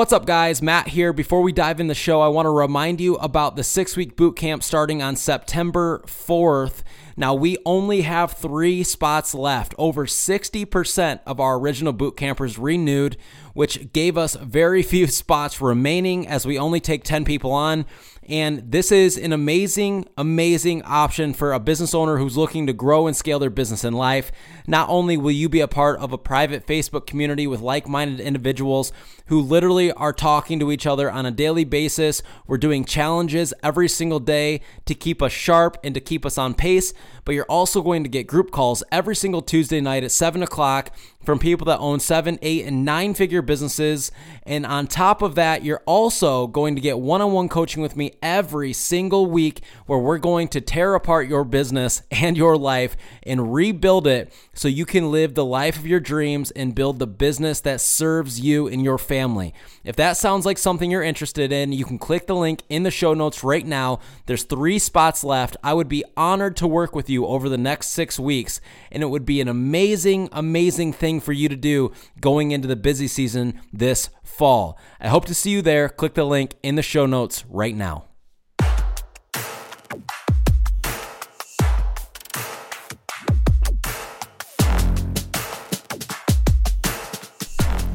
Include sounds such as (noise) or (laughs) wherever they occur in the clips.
What's up, guys? Matt here. Before we dive in the show, I want to remind you about the six week boot camp starting on September 4th. Now, we only have three spots left. Over 60% of our original boot campers renewed, which gave us very (laughs) few spots remaining as we only take 10 people on. And this is an amazing, amazing option for a business owner who's looking to grow and scale their business in life. Not only will you be a part of a private Facebook community with like minded individuals who literally are talking to each other on a daily basis, we're doing challenges every single day to keep us sharp and to keep us on pace, but you're also going to get group calls every single Tuesday night at 7 o'clock from people that own seven, eight, and nine figure businesses. And on top of that, you're also going to get one on one coaching with me every single week where we're going to tear apart your business and your life and rebuild it so you can live the life of your dreams and build the business that serves you and your family. If that sounds like something you're interested in, you can click the link in the show notes right now. There's three spots left. I would be honored to work with you over the next six weeks, and it would be an amazing, amazing thing for you to do going into the busy season this fall. I hope to see you there. Click the link in the show notes right now.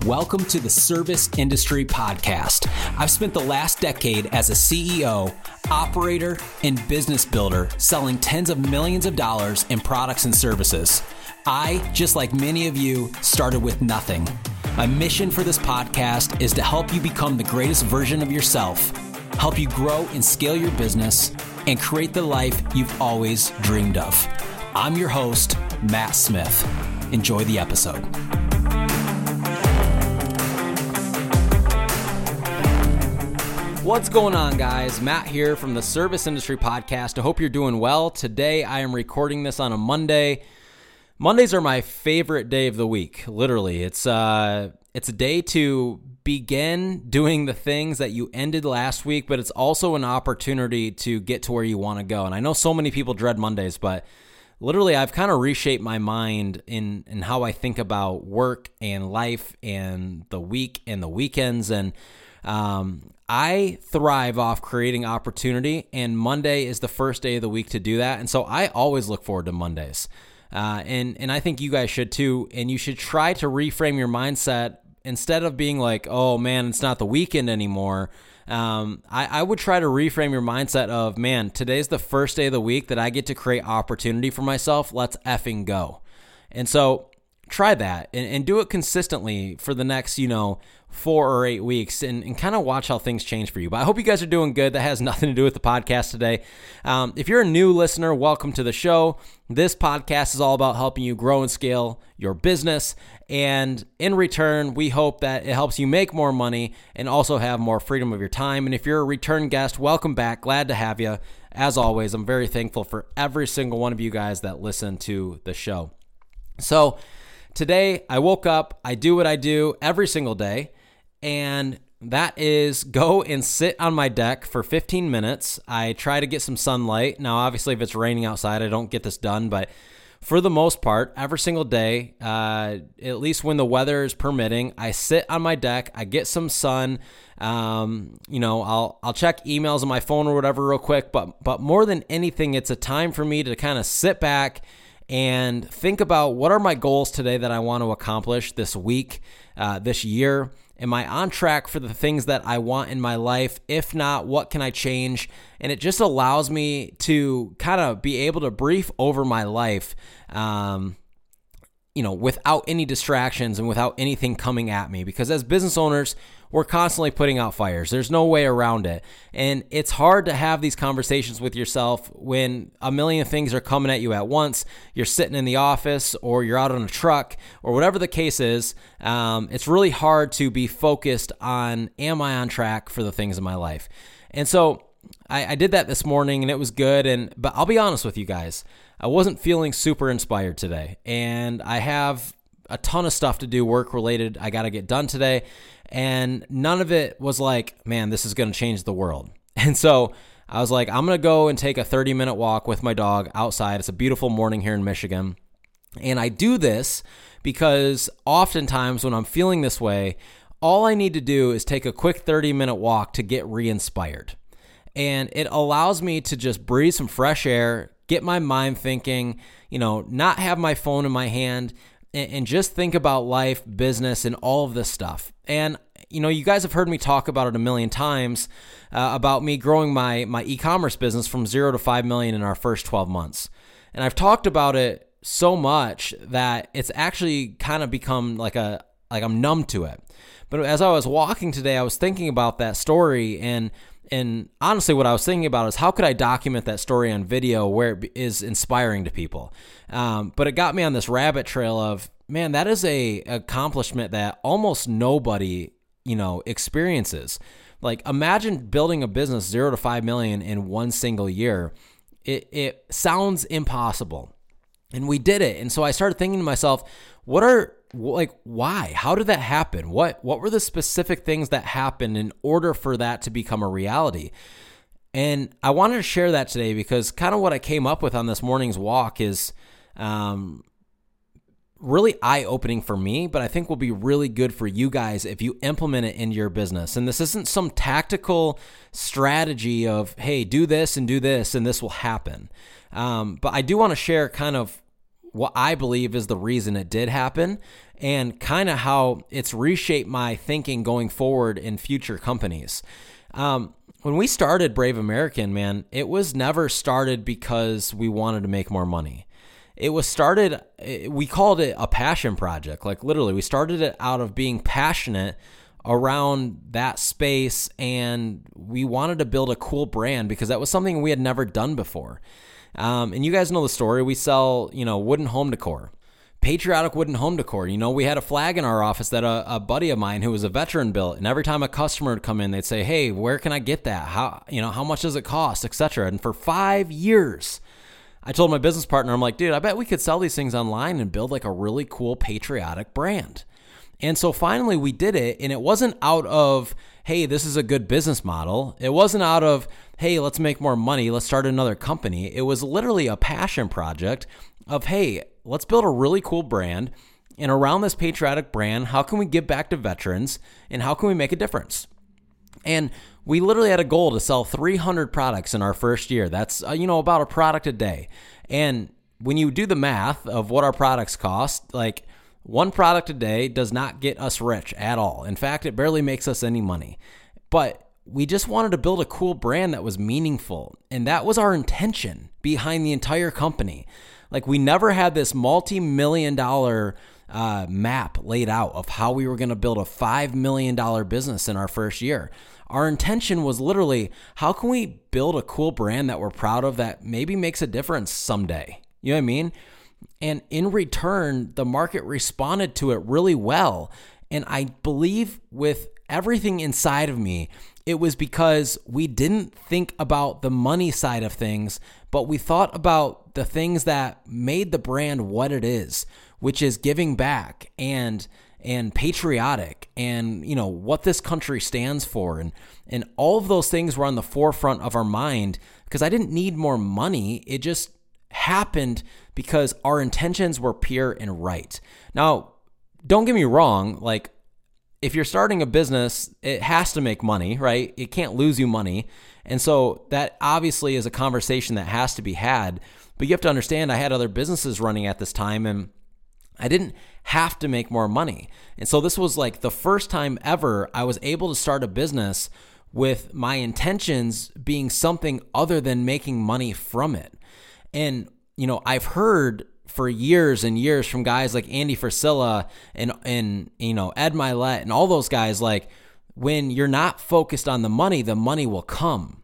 Welcome to the Service Industry Podcast. I've spent the last decade as a CEO, operator, and business builder selling tens of millions of dollars in products and services. I, just like many of you, started with nothing. My mission for this podcast is to help you become the greatest version of yourself, help you grow and scale your business, and create the life you've always dreamed of. I'm your host, Matt Smith. Enjoy the episode. What's going on, guys? Matt here from the Service Industry Podcast. I hope you're doing well. Today, I am recording this on a Monday. Mondays are my favorite day of the week. Literally, it's uh, it's a day to begin doing the things that you ended last week, but it's also an opportunity to get to where you want to go. And I know so many people dread Mondays, but literally, I've kind of reshaped my mind in in how I think about work and life and the week and the weekends and um, I thrive off creating opportunity, and Monday is the first day of the week to do that. And so I always look forward to Mondays. Uh, and, and I think you guys should too. And you should try to reframe your mindset instead of being like, oh man, it's not the weekend anymore. Um, I, I would try to reframe your mindset of, man, today's the first day of the week that I get to create opportunity for myself. Let's effing go. And so try that and, and do it consistently for the next, you know, four or eight weeks and, and kind of watch how things change for you. But I hope you guys are doing good. That has (laughs) nothing to do with the podcast today. Um, if you're a new listener, welcome to the show. This podcast is all about helping you grow and scale your business. And in return, we hope that it helps you make more money and also have more freedom of your time. And if you're a return guest, welcome back. Glad to have you. As always, I'm very thankful for every single one of you guys that listen to the show. So, today I woke up, I do what I do every single day and that is go and sit on my deck for 15 minutes. I try to get some sunlight. Now, obviously, if it's raining outside, I don't get this done, but for the most part, every single day, uh, at least when the weather is permitting, I sit on my deck, I get some sun. Um, you know, I'll I'll check emails on my phone or whatever real quick, but but more than anything, it's a time for me to kind of sit back and think about what are my goals today that I want to accomplish this week, uh, this year Am I on track for the things that I want in my life? If not, what can I change? And it just allows me to kind of be able to brief over my life. Um, you know, without any distractions and without anything coming at me. Because as business owners, we're constantly putting out fires. There's no way around it. And it's hard to have these conversations with yourself when a million things are coming at you at once. You're sitting in the office or you're out on a truck or whatever the case is. Um, it's really hard to be focused on, am I on track for the things in my life? And so I, I did that this morning and it was good. And, but I'll be honest with you guys. I wasn't feeling super inspired today, and I have a ton of stuff to do work related I got to get done today, and none of it was like, man, this is going to change the world. (laughs) And so I was like, I'm going to go and take a 30 minute walk with my dog outside. It's a beautiful morning here in Michigan. And I do this because oftentimes when I'm feeling this way, all I need to do is take a quick 30 minute walk to get re inspired. And it allows me to just breathe some fresh air, get my mind thinking, you know, not have my phone in my hand, and, just think about life, business, and all of this stuff. And you know, you guys have heard me talk about it a million times uh, about me growing my my e-commerce business from zero to five million in our first 12 months, and I've talked about it so much that it's actually kind of become like a like I'm numb to it. But as I was walking today, I was thinking about that story and and honestly what I was thinking about is how could I document that story on video where it is inspiring to people. Um, but it got me on this rabbit trail of man, that is a accomplishment that almost nobody you know experiences. Like imagine building a business zero to five million in one single year. It it sounds impossible. And we did it. And so I started thinking to myself, what are like why? How did that happen? What what were the specific things that happened in order for that to become a reality? And i wanted to share that today because kind of what i came up with on this morning's walk is um, really eye-opening for me but i think will be really good for you guys if you implement it into your business. And this isn't some tactical strategy of hey do this and do this and this will happen. Um, but i do want to share kind of what I believe is the reason it did happen and kind of how it's reshaped my thinking going forward in future companies. Um, when we started Brave American, man, it was never started because we wanted to make more money. It was started, we called it a passion project. Like literally, we started it out of being passionate around that space and we wanted to build a cool brand because that was something we had never done before. Um, and you guys know the story. We sell, you know, wooden home decor, patriotic wooden home decor. You know, we had a flag in our office that a, a buddy of mine who was a veteran built, and every time a customer would come in, they'd say, "Hey, where can I get that? How, you know, how much does it cost, etc." And for five years. I told my business partner, I'm like, dude, I bet we could sell these things online and build like a really cool patriotic brand. And so finally we did it, and it wasn't out of, hey, this is a good business model. It wasn't out of, hey, let's make more money, let's start another company. It was literally a passion project of, hey, let's build a really cool brand. And around this patriotic brand, how can we give back to veterans and how can we make a difference? And we literally had a goal to sell 300 products in our first year. That's, uh, you know, about a product a day. And when you do the math of what our products cost, like one product a day does not get us rich at all. In fact, it barely makes us any money. But we just wanted to build a cool brand that was meaningful. And that was our intention behind the entire company. Like, we never had this multi million dollar uh, map laid out of how we were going to build a $5 million business in our first year. Our intention was literally how can we build a cool brand that we're proud of that maybe makes a difference someday? You know what I mean? And in return, the market responded to it really well. And I believe with everything inside of me, it was because we didn't think about the money side of things, but we thought about the things that made the brand what it is, which is giving back and and patriotic and you know what this country stands for and and all of those things were on the forefront of our mind because I didn't need more money it just happened because our intentions were pure and right now don't get me wrong like if you're starting a business, it has to make money, right? It can't lose you money. And so that obviously is a conversation that has to be had. But you have to understand, I had other businesses running at this time and I didn't have to make more money. And so this was like the first time ever I was able to start a business with my intentions being something other than making money from it. And, you know, I've heard for years and years from guys like Andy Frisella and and you know Ed Mylett and all those guys like when you're not focused on the money, the money will come.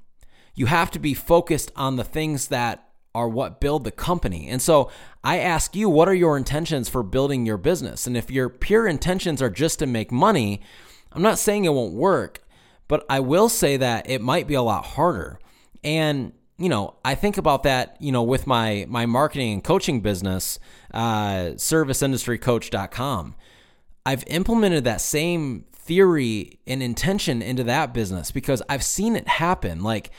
You have to be focused on the things that are what build the company. And so I ask you, what are your intentions for building your business? And if your pure intentions are just to make money, I'm not saying it won't work, but I will say that it might be a lot harder. And you know, I think about that, you know, with my my marketing and coaching business, uh, serviceindustrycoach.com. I've implemented that same theory and intention into that business because I've seen it happen. Like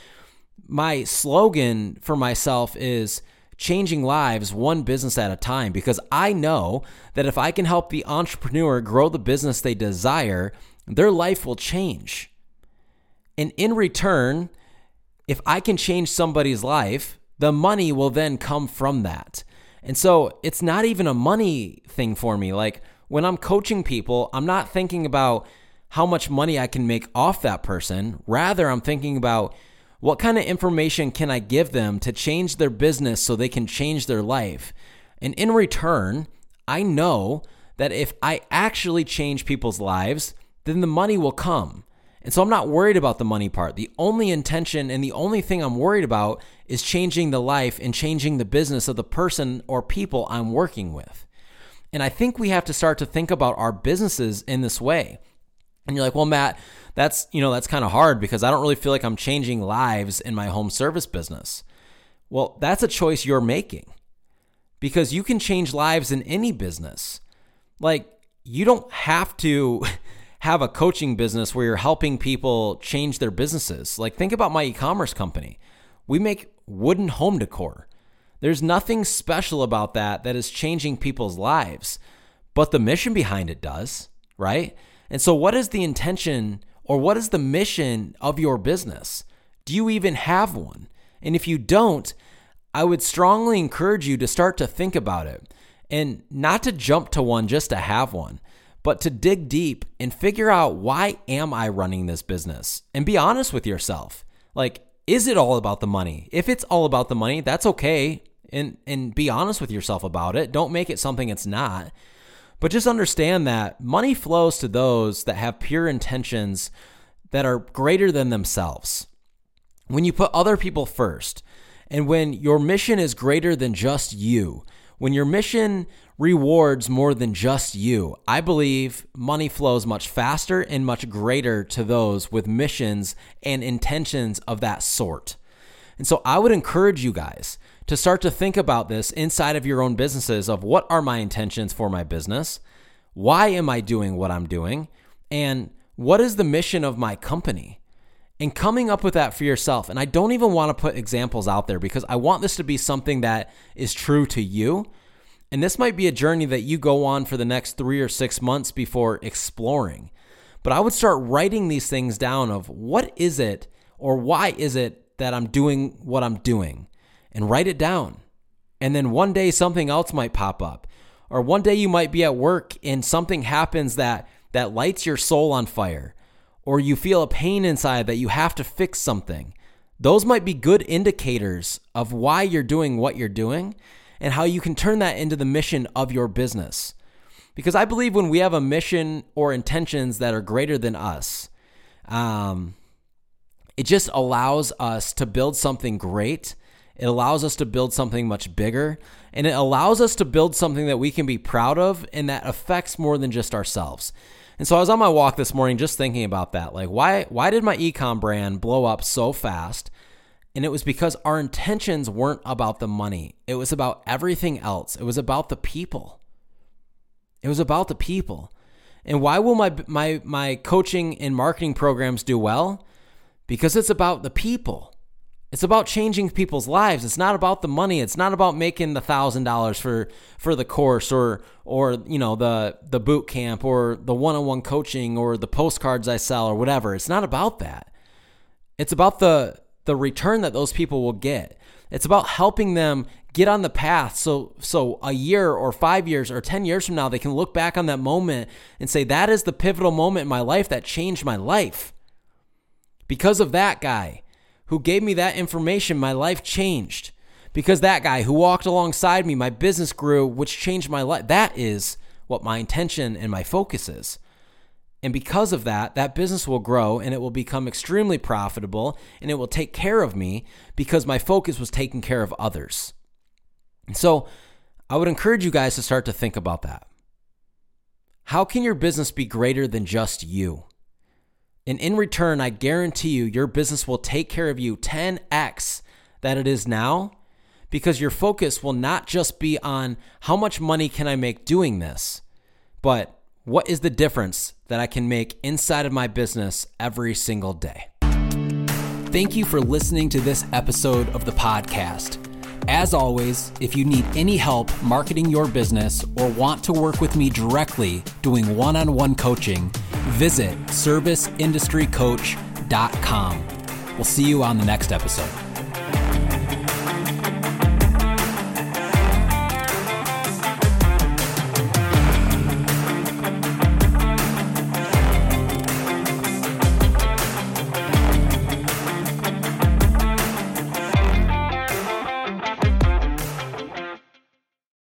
my slogan for myself is changing lives one business at a time because I know that if I can help the entrepreneur grow the business they desire, their life will change. And in return, if I can change somebody's life, the money will then come from that. And so it's not even a money thing for me. Like when I'm coaching people, I'm not thinking about how much money I can make off that person. Rather, I'm thinking about what kind of information can I give them to change their business so they can change their life. And in return, I know that if I actually change people's lives, then the money will come. And so I'm not worried about the money part. The only intention and the only thing I'm worried about is changing the life and changing the business of the person or people I'm working with. And I think we have to start to think about our businesses in this way. And you're like, well, Matt, that's, you know, that's kind of hard because I don't really feel like I'm changing lives in my home service business. Well, that's a choice you're making because you can change lives in any business. Like, you don't have to (laughs) have a coaching business where you're helping people change their businesses. Like, think about my e commerce company. We make wooden home decor. There's nothing special about that that is changing people's lives, but the mission behind it does, right? And so, what is the intention or what is the mission of your business? Do you even have one? And if you don't, I would strongly encourage you to start to think about it and not to jump to one just to have one but to dig deep and figure out why am I running this business? And be honest with yourself. Like, is it all about the money? If it's all about the money, that's okay. And and be honest with yourself about it. Don't make it something it's not. But just understand that money flows to those that have pure intentions that are greater than themselves. When you put other people first, and when your mission is greater than just you, when your mission rewards more than just you. I believe money flows much faster and much greater to those with missions and intentions of that sort. And so I would encourage you guys to start to think about this inside of your own businesses of what are my intentions for my business? Why am I doing what I'm doing? And what is the mission of my company? And coming up with that for yourself. And I don't even want to put examples out there because I want this to be something that is true to you and this might be a journey that you go on for the next three or six months before exploring. But I would start writing these things down of what is it or why is it that I'm doing what I'm doing and write it down. And then one day something else might pop up. Or one day you might be at work and something happens that that lights your soul on fire. Or you feel a pain inside that you have to fix something. Those might be good indicators of why you're doing what you're doing and how you can turn that into the mission of your business. Because I believe when we have a mission or intentions that are greater than us, um, it just allows us to build something great. It allows us to build something much bigger. And it allows us to build something that we can be proud of and that affects more than just ourselves. And so I was on my walk this morning just thinking about that. Like, why, why did my ecom brand blow up so fast? And it was because our intentions weren't about the money. It was about everything else. It was about the people. It was about the people. And why will my my my coaching and marketing programs do well? Because it's about the people. It's about changing people's lives. It's not about the money. It's not about making the thousand dollars for for the course or or you know the the boot camp or the one on one coaching or the postcards I sell or whatever. It's not about that. It's about the the return that those people will get. It's about helping them get on the path so so a year or 5 years or 10 years from now they can look back on that moment and say that is the pivotal moment in my life that changed my life. Because of that guy who gave me that information, my life changed. Because that guy who walked alongside me, my business grew, which changed my life. That is what my intention and my focus is. And because of that, that business will grow and it will become extremely profitable and it will take care of me because my focus was taking care of others. And so I would encourage you guys to start to think about that. How can your business be greater than just you? And in return, I guarantee you, your business will take care of you 10x that it is now because your focus will not just be on how much money can I make doing this, but what is the difference that I can make inside of my business every single day? Thank you for listening to this episode of the podcast. As always, if you need any help marketing your business or want to work with me directly doing one on one coaching, visit serviceindustrycoach.com. We'll see you on the next episode.